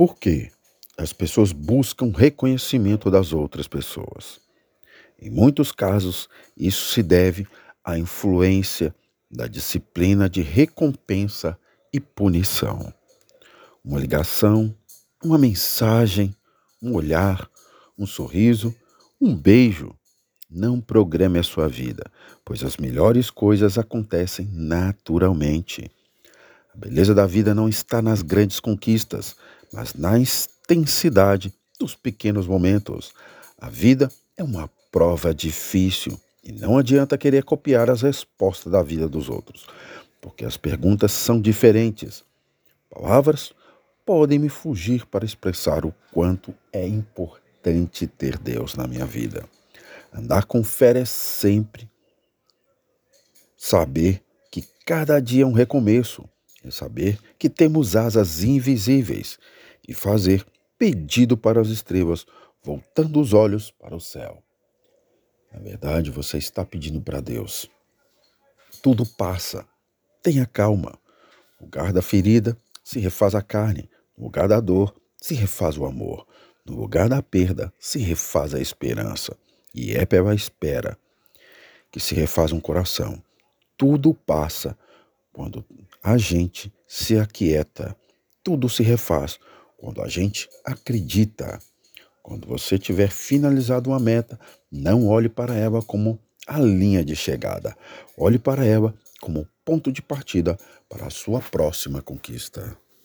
Por quê? As pessoas buscam reconhecimento das outras pessoas. Em muitos casos, isso se deve à influência da disciplina de recompensa e punição. Uma ligação, uma mensagem, um olhar, um sorriso, um beijo. Não programe a sua vida, pois as melhores coisas acontecem naturalmente. A beleza da vida não está nas grandes conquistas, mas na intensidade dos pequenos momentos. A vida é uma prova difícil e não adianta querer copiar as respostas da vida dos outros, porque as perguntas são diferentes. Palavras podem me fugir para expressar o quanto é importante ter Deus na minha vida. Andar com fé é sempre saber que cada dia é um recomeço, é saber que temos asas invisíveis e fazer pedido para as estrelas, voltando os olhos para o céu. Na verdade, você está pedindo para Deus. Tudo passa. Tenha calma. No lugar da ferida se refaz a carne. No lugar da dor se refaz o amor. No lugar da perda se refaz a esperança. E é pela espera que se refaz um coração. Tudo passa quando a gente se aquieta. Tudo se refaz quando a gente acredita. Quando você tiver finalizado uma meta, não olhe para ela como a linha de chegada. Olhe para ela como ponto de partida para a sua próxima conquista.